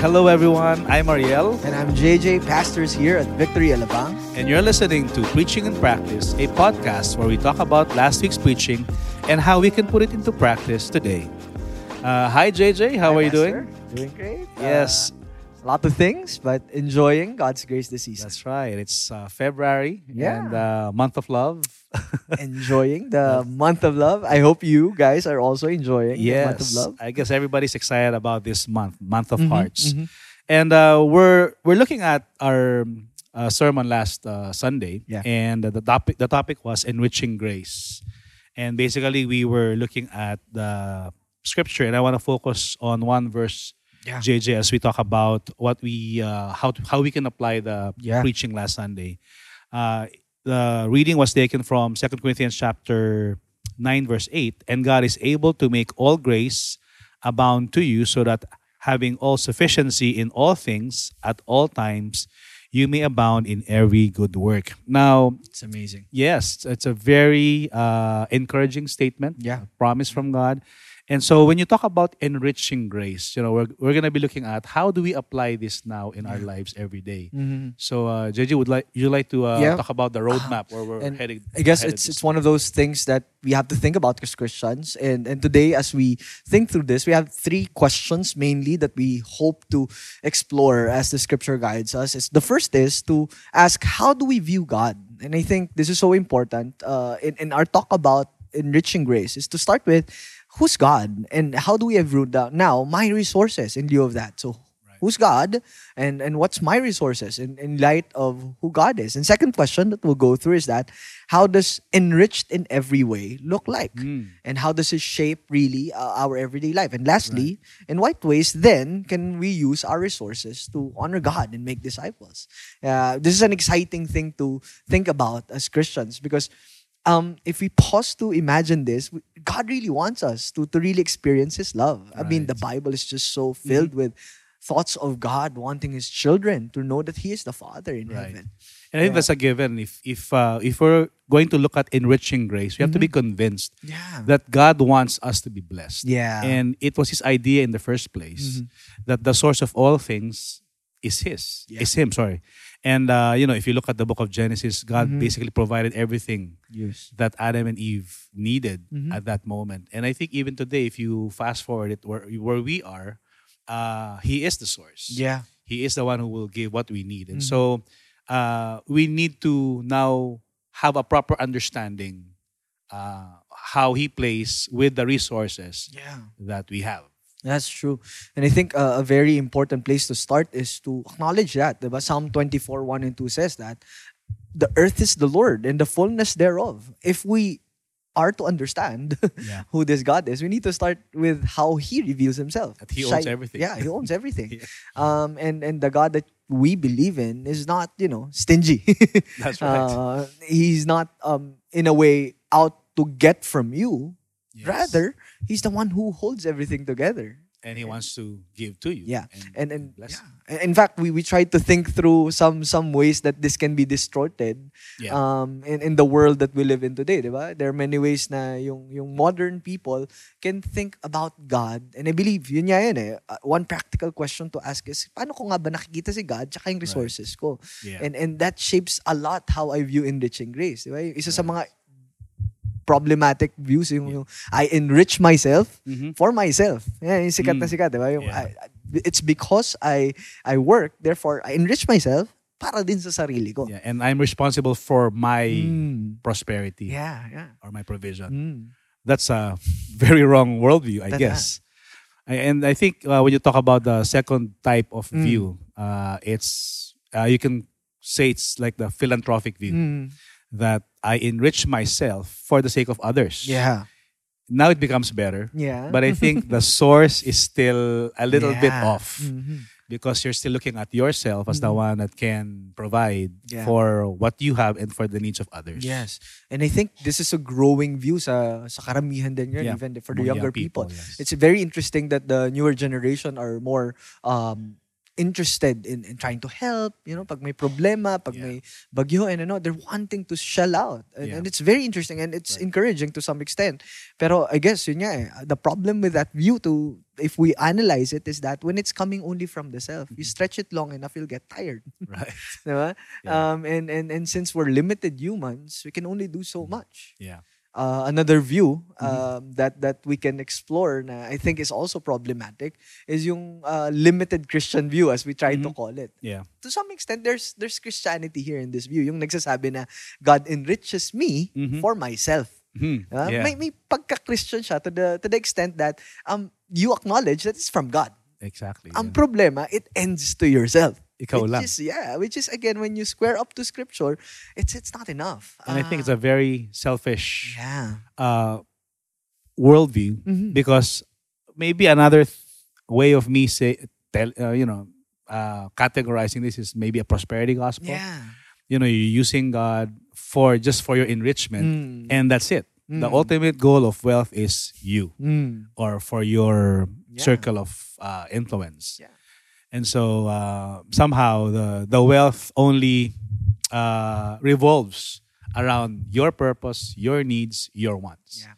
Hello, everyone. I'm Ariel, And I'm JJ, pastors here at Victory Alabang. and you're listening to Preaching in Practice, a podcast where we talk about last week's preaching and how we can put it into practice today. Uh, hi, JJ. How are you doing? Doing great. Yes. Uh, a lot of things, but enjoying God's grace this season. That's right. It's uh, February Yeah. and uh, month of love. enjoying the month of love. I hope you guys are also enjoying the month of love. I guess everybody's excited about this month, month of Mhm, hearts, mhm. and uh, we're we're looking at our uh, sermon last uh, Sunday, Yeah. and the topic the topic was enriching grace, and basically we were looking at the scripture, and I want to focus on one verse. Yeah. JJ, as we talk about what we uh, how to, how we can apply the Yeah. preaching last Sunday, uh, the reading was taken from Second Corinthians chapter 9 verse 8 and God is able to make all grace abound to you so that having all sufficiency in all things at all times you may abound in every good work. Now, It's amazing. yes, it's a very uh, encouraging statement, Yeah. promise from God. And so when you talk about enriching grace, you know, we're, we're going to be looking at how do we apply this now in our lives every day. Mhm. So, uh, JJ, would like you like to uh, Yeah. talk about the roadmap where we're And heading? I guess headed it's it's one of those things that we have to think about as Christians. And and today, as we think through this, we have three questions mainly that we hope to explore as the Scripture guides us. Is the first is to ask how do we view God, and I think this is so important uh, in in our talk about enriching grace is to start with who's God and how do we have root down now my resources in lieu of that. So who's God and and what's my resources in, in light of who God is. And second question that we'll go through is that how does enriched in every way look like? And how does it shape really uh, our everyday life? And lastly, in what ways then can we use our resources to honor God and make disciples? Uh, this is an exciting thing to think about as Christians because um, if we pause to imagine this, we- God really wants us to, to really experience His love. I mean, the Bible is just so mm-hmm. filled with thoughts of God wanting His children to know that He is the Father in Right. heaven. And I think Yeah. that's a given. If if uh, if we're going to look at enriching grace, we have to be mm-hmm. convinced Yeah. that God wants us to be blessed. Yeah. And it was His idea in the first place mm-hmm. that the source of all things is His. Yeah. Is Him. Sorry. And uh, you know, if you look at the book of Genesis, God basically provided everything yes. that Adam and Eve needed Mhm. at that moment. And I think even today, if you fast forward it where where we are, uh, He is the source. Yeah. He is the one who will give what we need. And so uh, we need to now have a proper understanding uh, how He plays with the resources Yeah. that we have. That's true. And I think uh, a very important place to start is to acknowledge that. Diba? Psalm 24, 1 and 2 says that the earth is the Lord and the fullness thereof. If we are to understand Yeah. who this God is, we need to start with how He reveals Himself. That He owns Shine- everything. Yeah, He owns everything. Yeah. um, and, and the God that we believe in is not, you know, stingy. That's right. Uh, he's not, um, in a way, out to get from you. Yes. Rather, He's the one who holds everything together. and He wants to give to you. Yeah. And and bless yeah. in fact, we, we tried to think through some some ways that this can be distorted Yeah. um in, in the world that we live in today, diba? There are many ways na yung yung modern people can think about God. And I believe yun nga yun eh. Uh, one practical question to ask is paano ko nga ba nakikita si God tsaka yung resources ko? Yeah. And and that shapes a lot how I view enriching grace, diba? Isa sa mga problematic views yung, yung I enrich myself Mhm. for myself. Yeah, yung sikat na Mm. sikat, di ba? Yung, Yeah. I- it's because I I work, therefore I enrich myself para din sa sarili ko. Yeah. And I'm responsible for my Mm. prosperity Yeah, yeah. or my provision. Mm. that's a very wrong worldview, I That- guess. And I think uh, when you talk about the second type of Mm. view, uh, it's uh, you can say it's like the philanthropic view Mm. That I enrich myself for the sake of others. Yeah. Now it becomes better, Yeah. but I think the source is still a little bit Yeah. off Mhm. because you're still looking at yourself as the one that can provide Mm-hmm. Yeah. for what you have and for the needs of others. Yes. And I think this is a growing view sa sa karamihan din yun, Yeah. even for the More younger young people, people. yes. It's very interesting that the newer generation are more um, interested in, in trying to help, you know, pag may problema, pag Yeah. may bagyo and ano, they're wanting to shell out. And, Yeah. and it's very interesting and it's Right. encouraging to some extent. Pero I guess yun nga eh, the problem with that view to if we analyze it is that when it's coming only from the self, you stretch it long enough, you'll get tired. Right. Diba? Yeah. Um, and, and, and since we're limited humans, we can only do so much. Yeah. Uh, another view Mm-hmm. um, that that we can explore na I think is also problematic is yung uh, limited Christian view as we try to Mhm. call it. Yeah. To some extent, there's there's Christianity here in this view. Yung nagsasabi na God enriches me Mhm. for myself. Hmm. Ah, yeah. May, may pagka-Christian siya to the, to the extent that um, you acknowledge that it's from God. Exactly. Ang yeah. problema, it ends to yourself. Ikaw which lang. Is, yeah, which is again, when you square up to scripture, it's it's not enough. and I think it's Ah, a very selfish yeah. uh, worldview Mhm. because maybe another th- way of me say tell uh, you know uh, categorizing this is maybe a prosperity gospel. Yeah. You know, you're using God for just for your enrichment, Mm. and that's it. The Mm. ultimate goal of wealth is you Mm. or for your Yeah. circle of uh, influence. Yeah. And so uh, somehow the the wealth only uh, revolves around your purpose, your needs, your wants. Yeah.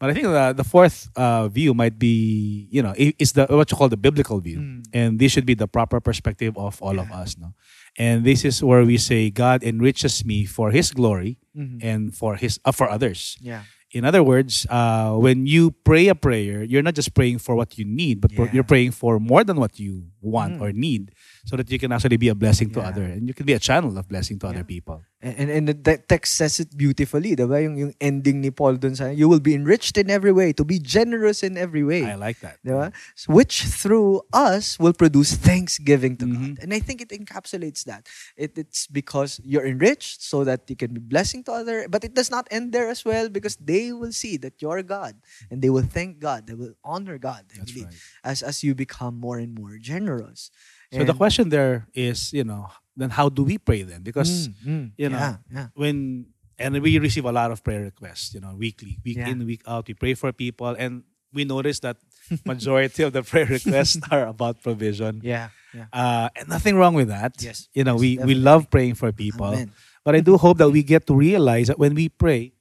But I think the, the fourth uh, view might be, you know, i- is the what you call the biblical view, Mm. and this should be the proper perspective of all of us, no. And this is where we say God enriches me for His glory Mhm. and for His uh, for others. Yeah. In other words, uh, when you pray a prayer, you're not just praying for what you need, but Yeah. you're praying for more than what you want Mm. or need, so that you can actually be a blessing to Yeah. other, and you can be a channel of blessing to other people. And, and, and the text says it beautifully, diba? Yung, yung ending ni Paul dun sa, you will be enriched in every way, to be generous in every way. I like that. Diba? Which through us will produce thanksgiving to Mhm. God. And I think it encapsulates that. It, it's because you're enriched so that you can be blessing to other, but it does not end there as well because they will see that you're God and they will thank God. They will honor God That's right. as, as you become more and more generous. So the question there is, you know, then how do we pray then? Because Mm, mm, you know, yeah, yeah. when and we receive a lot of prayer requests, you know, weekly, week Yeah. in, week out. We pray for people, and we notice that majority of the prayer requests are about provision. Yeah, yeah. Uh, and nothing wrong with that. Yes, you know, yes, we we love praying for people, Amen. but I do hope that we get to realize that when we pray,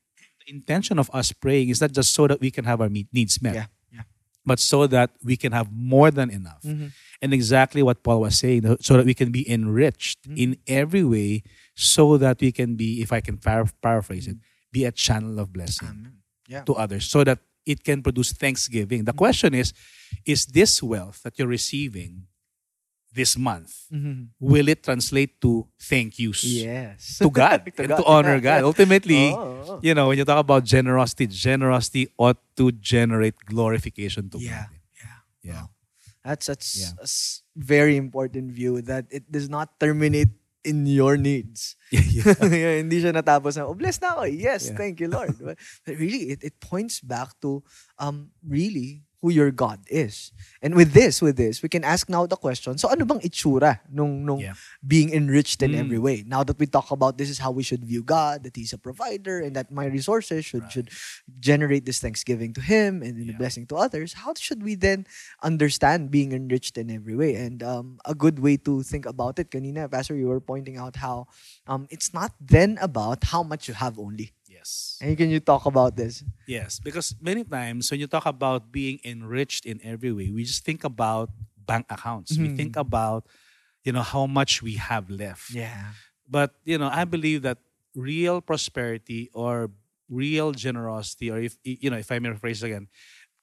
the intention of us praying is not just so that we can have our needs met, Yeah, yeah. But so that we can have more than enough. Mhm. And exactly what Paul was saying, so that we can be enriched Mm-hmm. in every way, so that we can be, if I can par- paraphrase it, be a channel of blessing Amen. Yeah. to others, so that it can produce thanksgiving. The question is, is this wealth that you're receiving this month, Mhm. will it translate to thank yous Yes. to God and to honor God? Ultimately, Oh, oh. you know, when you talk about generosity, generosity ought to generate glorification to Yeah. God. Yeah. Yeah. Wow. That's that's Yeah. a very important view that it does not terminate in your needs. Yeah. Yeah, Hindi siya natapos na, oh, blessed na ako. Yes, Yeah. thank you, Lord. but, but really, it, it points back to um really who your God is. And with this, with this, we can ask now the question, so ano bang itsura nung, nung Yeah. being enriched in Mm. every way? Now that we talk about this is how we should view God, that He's a provider, and that my resources should, Right. should generate this thanksgiving to Him and the Yeah. blessing to others, how should we then understand being enriched in every way? And um, a good way to think about it, kanina, Pastor, you were pointing out how um, it's not then about how much you have only. Yes. And can you talk about this? Yes, because many times when you talk about being enriched in every way, we just think about bank accounts. We Mhm. think about, you know, how much we have left. Yeah. But, you know, I believe that real prosperity or real generosity, or if, you know, if I may rephrase again,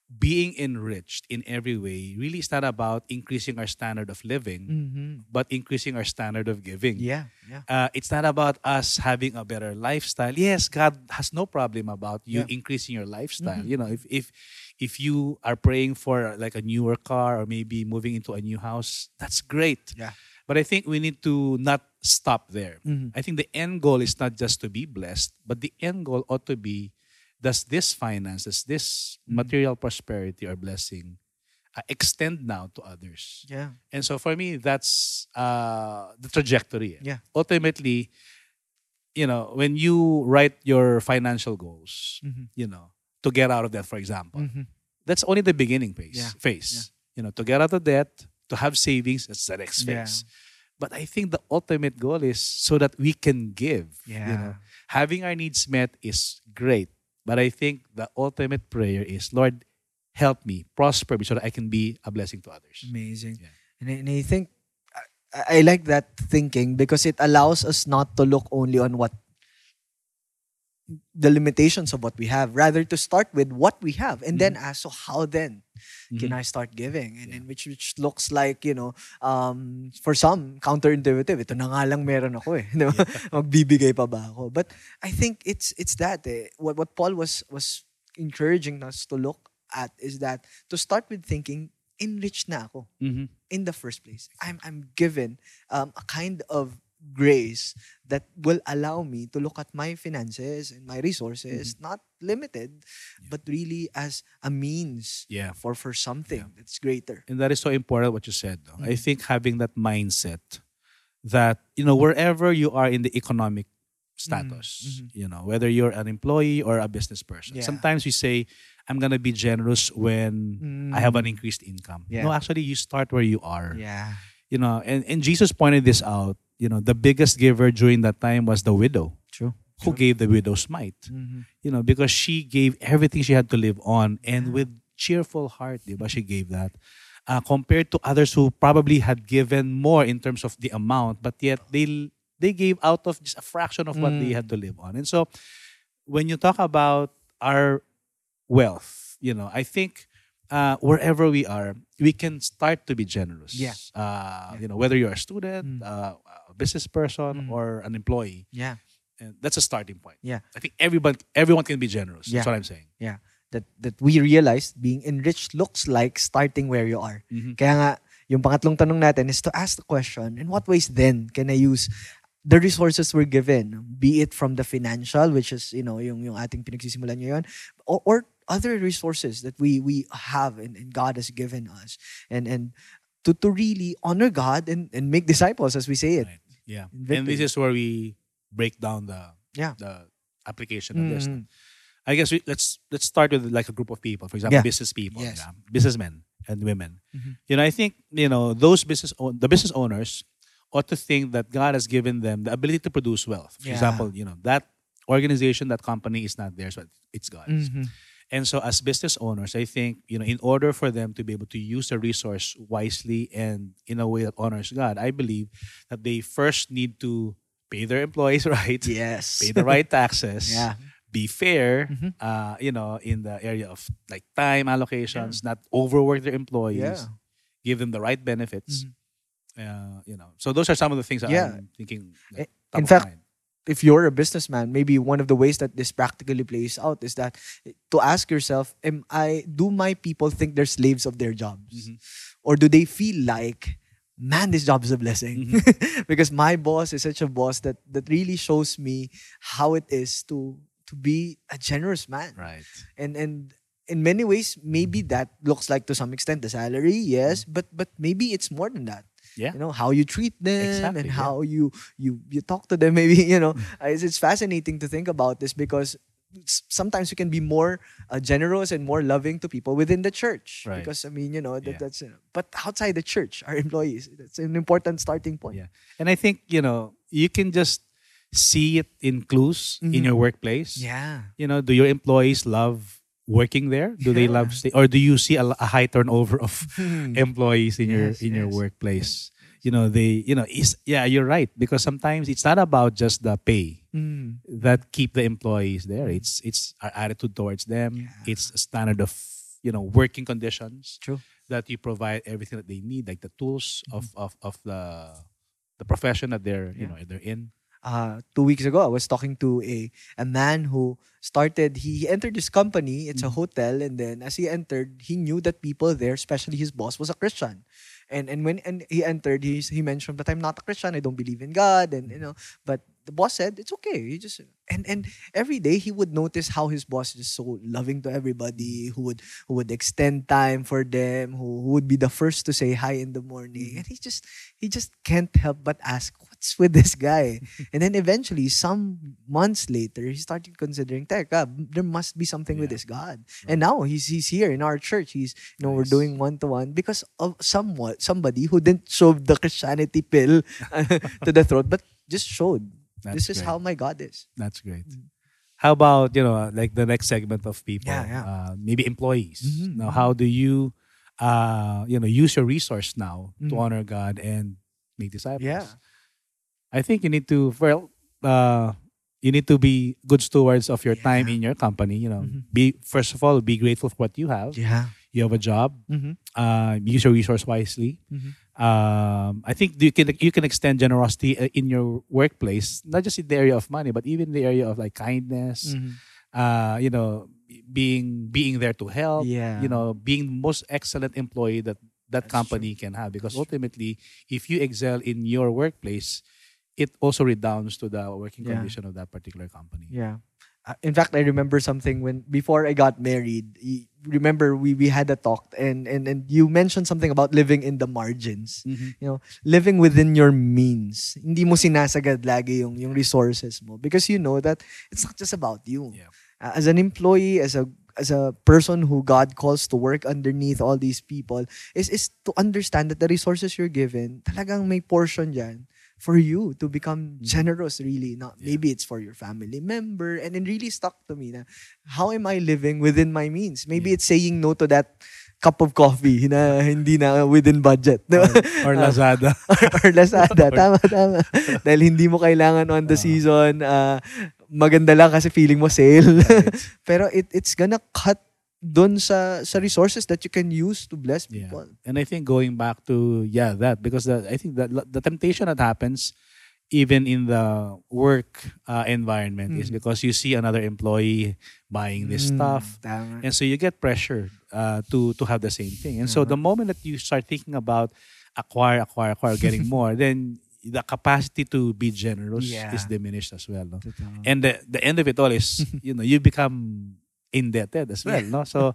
being enriched in every way really is not about increasing our standard of living, Mm-hmm. but increasing our standard of giving. Yeah. Yeah. Uh, it's not about us having a better lifestyle. Yes, God has no problem about you Yeah. increasing your lifestyle. Mhm. You know, if if if you are praying for like a newer car or maybe moving into a new house, that's great. Yeah. But I think we need to not stop there. Mhm. I think the end goal is not just to be blessed, but the end goal ought to be does this finance, does this Mm-hmm. material prosperity or blessing uh, extend now to others? Yeah. And so for me, that's uh, the trajectory. Yeah. Ultimately, you know, when you write your financial goals, Mhm. you know, to get out of debt, for example, Mhm. that's only the beginning phase. Yeah. Phase. You know, to get out of debt, to have savings, that's the next Yeah. phase. But I think the ultimate goal is so that we can give. You Yeah. know, having our needs met is great, but I think the ultimate prayer is, Lord, help me, prosper me, so that I can be a blessing to others. Amazing. Yeah. And, I, and I think I, I like that thinking because it allows us not to look only on what the limitations of what we have, rather to start with what we have and then ask, so how then can I start giving? And, and which which looks like, you know, um, for some, counterintuitive. Ito na nga lang meron ako eh. Ba? Magbibigay pa ba ako? But I think it's it's that eh. What, what Paul was was encouraging us to look at is that to start with thinking, enriched na ako Mhm. in the first place. I'm I'm given um, a kind of grace that will allow me to look at my finances and my resources not limited but really as a means Yeah. for for something that's greater. And that is so important what you said. no? I Mm. think having that mindset that, you know, wherever you are in the economic status, mhm. you know, whether you're an employee or a business person. Yeah. Sometimes we say, I'm going to be generous when I have an increased income. Mm. Yeah. No, actually, you start where you are. Yeah. You know, and, and Jesus pointed this out. You know, the biggest giver during that time was the widow True. who gave the widow's mite. Mm-hmm. You know, because she gave everything she had to live on and with cheerful heart, di ba, she gave that. Uh, compared to others who probably had given more in terms of the amount, but yet they they gave out of just a fraction of what they Mm. had to live on. And so when you talk about our wealth, you know, I think uh, wherever we are, we can start to be generous. Yeah. Uh, You know, whether you're a student, Mm. uh, business person, Mm. or an employee, Yeah. and that's a starting point. Yeah. I think everyone everyone can be generous. Yeah. That's what I'm saying. Yeah. That that we realize being enriched looks like starting where you are. Mhm. Kaya nga, yung pangatlong tanong natin is to ask the question, in what ways then can I use the resources we're given, be it from the financial, which is, you know, yung, yung ating pinagsisimulan ngayon, or, or other resources that we we have and, and God has given us. And and to, to really honor God and, and make disciples, as we say it. Right. Yeah. And this is where we break down the Yeah. the application of this. Mhm. I guess we, let's let's start with like a group of people. For example, Yeah. business people, Yes. yeah, businessmen and women. Mhm. You know, I think you know those business own, the business owners ought to think that God has given them the ability to produce wealth. For Yeah. example, you know that organization, that company is not theirs, but it's God's. Mhm. And so, as business owners, I think you know, in order for them to be able to use the resource wisely and in a way that honors God, I believe that they first need to pay their employees right, Yes. pay the right taxes, Yeah. be fair, Mhm. uh, you know, in the area of like time allocations, not overwork their employees, Yeah. give them the right benefits. Mhm. Uh, you know, so those are some of the things that Yeah. I'm thinking. Like, top in of fact, mind. If you're a businessman, maybe one of the ways that this practically plays out is that to ask yourself, am I do my people think they're slaves of their jobs? Mhm. Or do they feel like, man, this job is a blessing? Mm-hmm. because my boss is such a boss that that really shows me how it is to to be a generous man. right? And and in many ways, maybe that looks like to some extent the salary, yes, but but maybe it's more than that Yeah. you know how you treat them Exactly, and yeah. how you you you talk to them maybe you know uh, it's, it's fascinating to think about this because sometimes we can be more uh, generous and more loving to people within the church Right. because i mean you know that, Yeah. that's uh, but outside the church our employees that's an important starting point Yeah. And I think, you know, you can just see it in clues in Mhm. your workplace. yeah You know, do your employees love working there? Do they love stay or do you see a, a high turnover of employees in your Yes, in your workplace? You know, they, you know, is yeah, you're right because sometimes it's not about just the pay Mm. that keep the employees there. It's it's our attitude towards them. Yeah. It's a standard of, you know, working conditions true that you provide everything that they need, like the tools of, Mm-hmm. of, of the the profession that they're you know they're in. Uh, two weeks ago, I was talking to a a man who started. He, entered this company. It's a hotel, and then as he entered, he knew that people there, especially his boss, was a Christian. And and when and he entered, he he mentioned, "But I'm not a Christian. I don't believe in God." And you know, but the boss said, "It's okay." He just and and every day he would notice how his boss is so loving to everybody. Who would who would extend time for them. Who, who would be the first to say hi in the morning. And he just he just can't help but ask, "What's what's with this guy? and then eventually, some months later, he started considering, Teka, there must be something with this God. And now he's he's here in our church. He's you know we're doing one to one because of somewhat somebody who didn't shove the Christianity pill to the throat, but just showed That's this is how my God is. That's great. How about you know like the next segment of people? Yeah, yeah. Uh, maybe employees. Mhm, Now, mhm. how do you, uh, you know, use your resource now to Mhm. honor God and make disciples? Yeah. I think you need to well, uh, you need to be good stewards of your time in your company. You know, Mhm. be first of all be grateful for what you have. Yeah. You have a job. Mm-hmm. Uh, use your resource wisely. Mhm. Um, I think you can you can extend generosity uh, in your workplace, not just in the area of money, but even the area of like kindness. Mm-hmm. Uh, you know, being being there to help. Yeah. You know, being the most excellent employee that that That's company can have. Because true. ultimately, if you excel in your workplace, it also redounds to the working Yeah. condition of that particular company. Yeah. Uh, in fact, I remember something when before I got married. Remember, we we had a talk, and and and you mentioned something about living in the margins. Mhm. You know, living within your means. Hindi mo sinasagad lagi yung yung resources mo because you know that it's not just about you. Yeah. Uh, as an employee, as a as a person who God calls to work underneath all these people, is is to understand that the resources you're given, talagang may portion dyan for you to become generous really not. Yeah. maybe it's for your family member and it really stuck to me na how am I living within my means maybe Yeah. it's saying no to that cup of coffee na hindi na within budget ba? Or Lazada. or, or Lazada. tama, tama. Dahil hindi mo kailangan on the Ah. season. ah, maganda lang kasi feeling mo sale. Pero it, it's gonna cut dun sa sa resources that you can use to bless Yeah. people. And I think going back to yeah that because the, I think that the temptation that happens even in the work uh, environment is Mm. because you see another employee buying this Mm, stuff and so you get pressured uh, to to have the same thing and so Uh-huh. the moment that you start thinking about acquire acquire acquire getting more then the capacity to be generous Yeah. is diminished as well no? And the, the end of it all is you know you become indebted as well Yeah. no so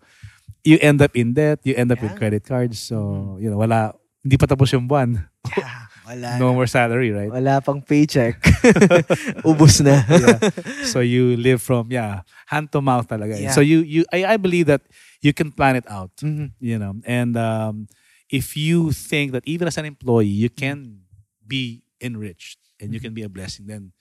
you end up in debt you end up with credit cards so Mhm. you know wala hindi pa tapos yung buwan Yeah, wala no more salary right Wala pang paycheck. Ubus na. yeah. so you live from yeah hand to mouth talaga eh. Yeah. so you you I, I believe that you can plan it out Mhm. you know and um, if you think that even as an employee you can be enriched and you can be a blessing then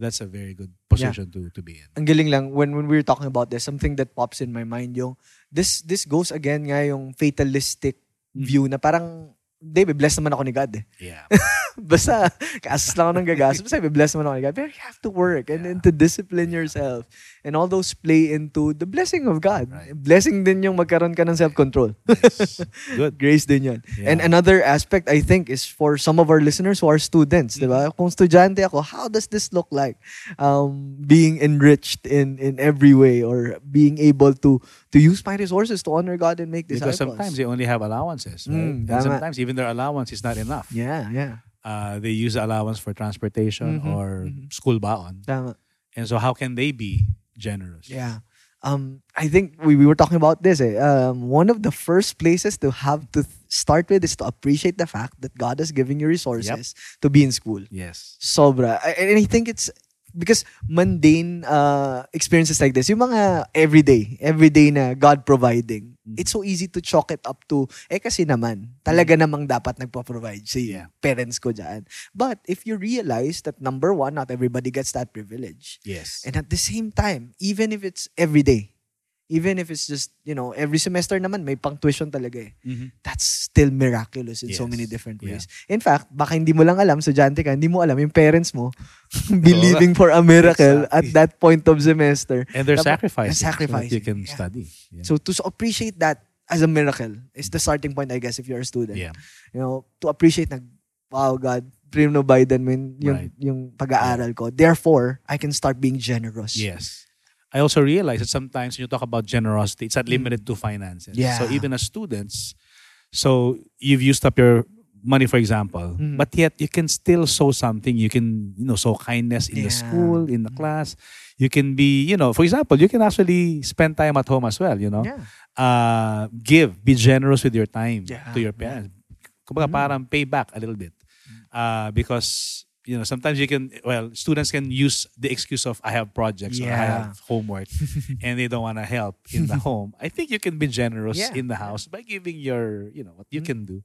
that's a very good position to to be in Ang galing lang when when we were talking about this, something that pops in my mind yung this this goes again nga yung fatalistic Mm. view na parang Hindi, bless naman ako ni God eh. yeah Basta, kaasas lang ako ng gagastos. Basta, bless naman ako ni God. But you have to work and, and to discipline yourself. And all those play into the blessing of God. Right. Blessing din yung magkaroon ka ng self-control. nice. good Grace din yan. Yeah. And another aspect, I think, is for some of our listeners who are students, di ba? Mm-hmm. Kung estudyante ako, how does this look like? Um, being enriched in in every way or being able to to use my resources to honor God and make disciples. because sometimes they only have allowances right? Mm, and sometimes even their allowance is not enough Yeah, yeah. uh, they use allowance for transportation Mhm, or mhm. school baon Tama. and so how can they be generous Yeah. Um, I think we, we were talking about this. Eh. Um, one of the first places to have to th- start with is to appreciate the fact that God is giving you resources to be in school. yes Sobra. And I think it's because mundane uh, experiences like this, yung mga everyday, everyday na God providing, Mhm. it's so easy to chalk it up to, eh kasi naman, talaga namang dapat nagpa-provide si Yeah. parents ko dyan. But if you realize that number one, not everybody gets that privilege. yes And at the same time, even if it's everyday, even if it's just, you know, every semester naman may pang tuition talaga eh. Mhm. That's still miraculous in so Yes. many different Yeah. ways. In fact, baka hindi mo lang alam, estudyante ka, hindi mo alam yung parents mo believing for a miracle at Exactly. that point of semester. and they're sacrificing so that sacrificing, you can yeah. study yeah. So to appreciate that as a miracle is the starting point, I guess, if you're a student. yeah You know, to appreciate na, wow, God, Primo Biden mo yung, Right. yung pag-aaral ko. Therefore, I can start being generous. Yes. I also realize that sometimes when you talk about generosity, it's not limited to finances. Mm. Yeah. So even as students, so you've used up your money, for example, Mhm. but yet you can still sow something. You can, you know, sow kindness in the school, in the class. You can be, you know, for example, you can actually spend time at home as well, you know. Yeah. Uh, give, be generous with your time Yeah. to your parents. Kumbaga Mm. parang pay back a little bit. Uh, because you know, sometimes you can, well, students can use the excuse of I have projects or I have homework and they don't want to help in the home. I think you can be generous Yeah. in the house by giving your, you know, what you Mhm. can do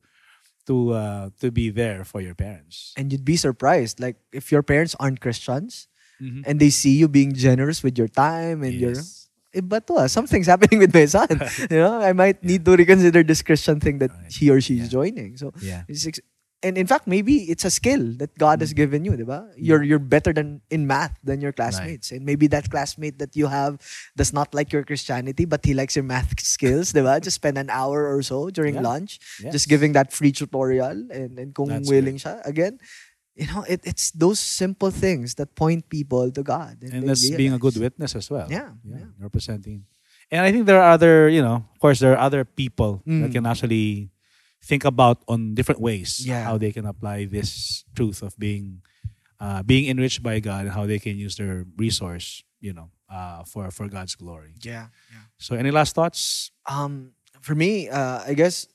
to uh, to be there for your parents. And you'd be surprised. Like if your parents aren't Christians Mhm. and they see you being generous with your time and your Yes. iba to ah, something's happening with my son. you know, I might need to reconsider this Christian thing that Right. he or she is Yeah. joining. So Yeah. it's ex- and in fact, maybe it's a skill that God has given you, diba? You're you're better than in math than your classmates, and maybe that classmate that you have does not like your Christianity, but he likes your math skills, diba? Just spend an hour or so during Yeah. lunch, Yes. just giving that free tutorial, and and kung That's willing siya again. You know, it, it's those simple things that point people to God. and they that's being a good witness as well. Yeah, yeah. representing. And I think there are other, you know, of course, there are other people Mm. that can actually think about on different ways Yeah. how they can apply this truth of being uh, being enriched by God and how they can use their resource, you know, uh, for for God's glory. Yeah, yeah. So, any last thoughts? um for me uh i guess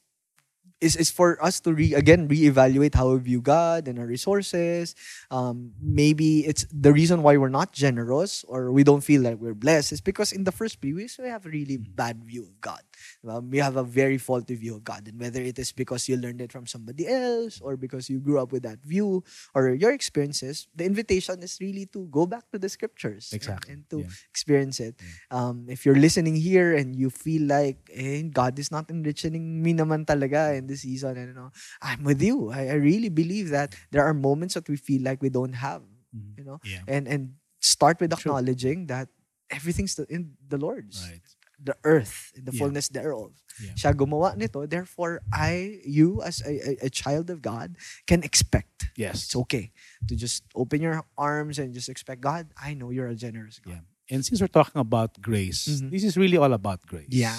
is is for us to re again reevaluate how we view god and our resources um maybe it's the reason why we're not generous or we don't feel like we're blessed is because in the first place we have a really bad view of god um, we have a very faulty view of god and whether it is because you learned it from somebody else or because you grew up with that view or your experiences the invitation is really to go back to the scriptures and- Exactly. and, to Yeah. experience it um, if you're listening here and you feel like eh, God is not enriching me naman talaga in this season, and you know, I'm with you. I, I really believe that there are moments that we feel like we don't have, Mhm. you know, Yeah. and and start with True. acknowledging that everything's in the Lord's, Right. The earth, and the Yeah. fullness thereof. Yeah. Siya gumawa nito. Therefore, I, you as a, a, child of God, can expect. Yes. It's okay to just open your arms and just expect God. I know you're a generous God. Yeah. And since we're talking about grace, Mhm. this is really all about grace. Yeah.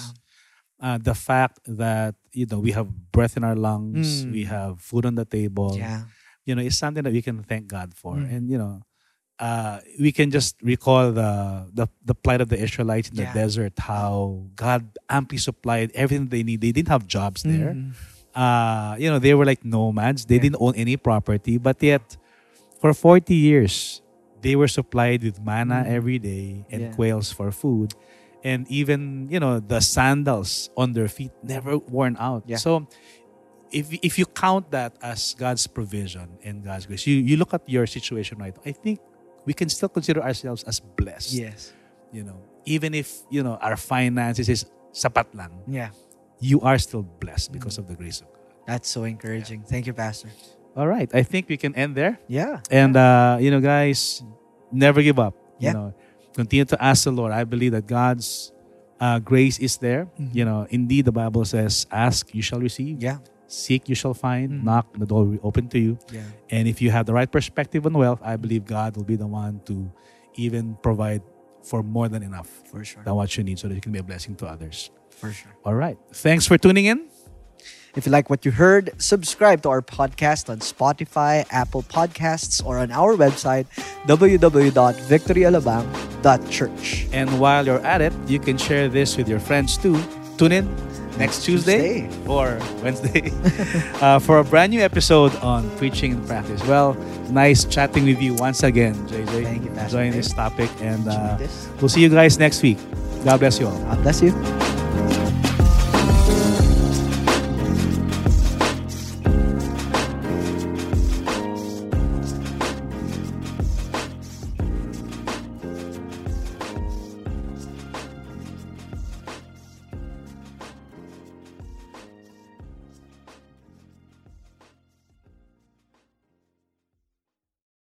Uh, the fact that you know we have breath in our lungs, Mm. we have food on the table. Yeah. you know, is something that we can thank God for. Mm. And, you know, uh, we can just recall the, the the plight of the Israelites in the Yeah. desert, how God amply supplied everything they need. They didn't have jobs there. Mhm. Uh, you know, they were like nomads. They Yeah. didn't own any property, but yet for 40 years, they were supplied with manna Mm. every day and Yeah. quails for food. And even, you know, the sandals on their feet never worn out. So if if you count that as God's provision and God's grace, you, you look at your situation right, I think we can still consider ourselves as blessed. Yes. You know, even if, you know, our finances is sapat lang, Yeah. you are still blessed because of the grace of God. That's so encouraging. Thank you, Pastor. All right. I think we can end there. Yeah. And uh, you know, guys, never give up. Yeah. You know, continue to ask the Lord. I believe that God's uh, grace is there. Mhm. You know, indeed, the Bible says, "Ask, you shall receive; Yeah. Seek, you shall find; Mhm. knock, the door will be open to you." Yeah. And if you have the right perspective on wealth, I believe God will be the one to even provide for more than enough For sure. than what you need, so that you can be a blessing to others. For sure. All right. Thanks for tuning in. If you like what you heard, subscribe to our podcast on Spotify, Apple Podcasts, or on our website, www.victoryalabang.church. And while you're at it, you can share this with your friends too. Tune in next Tuesday, Tuesday. or Wednesday uh, for a brand new episode on preaching in practice. Well, nice chatting with you once again, JJ. Thank you, Pastor Enjoying this topic, and uh, we'll see you guys next week. God bless you all. God bless you.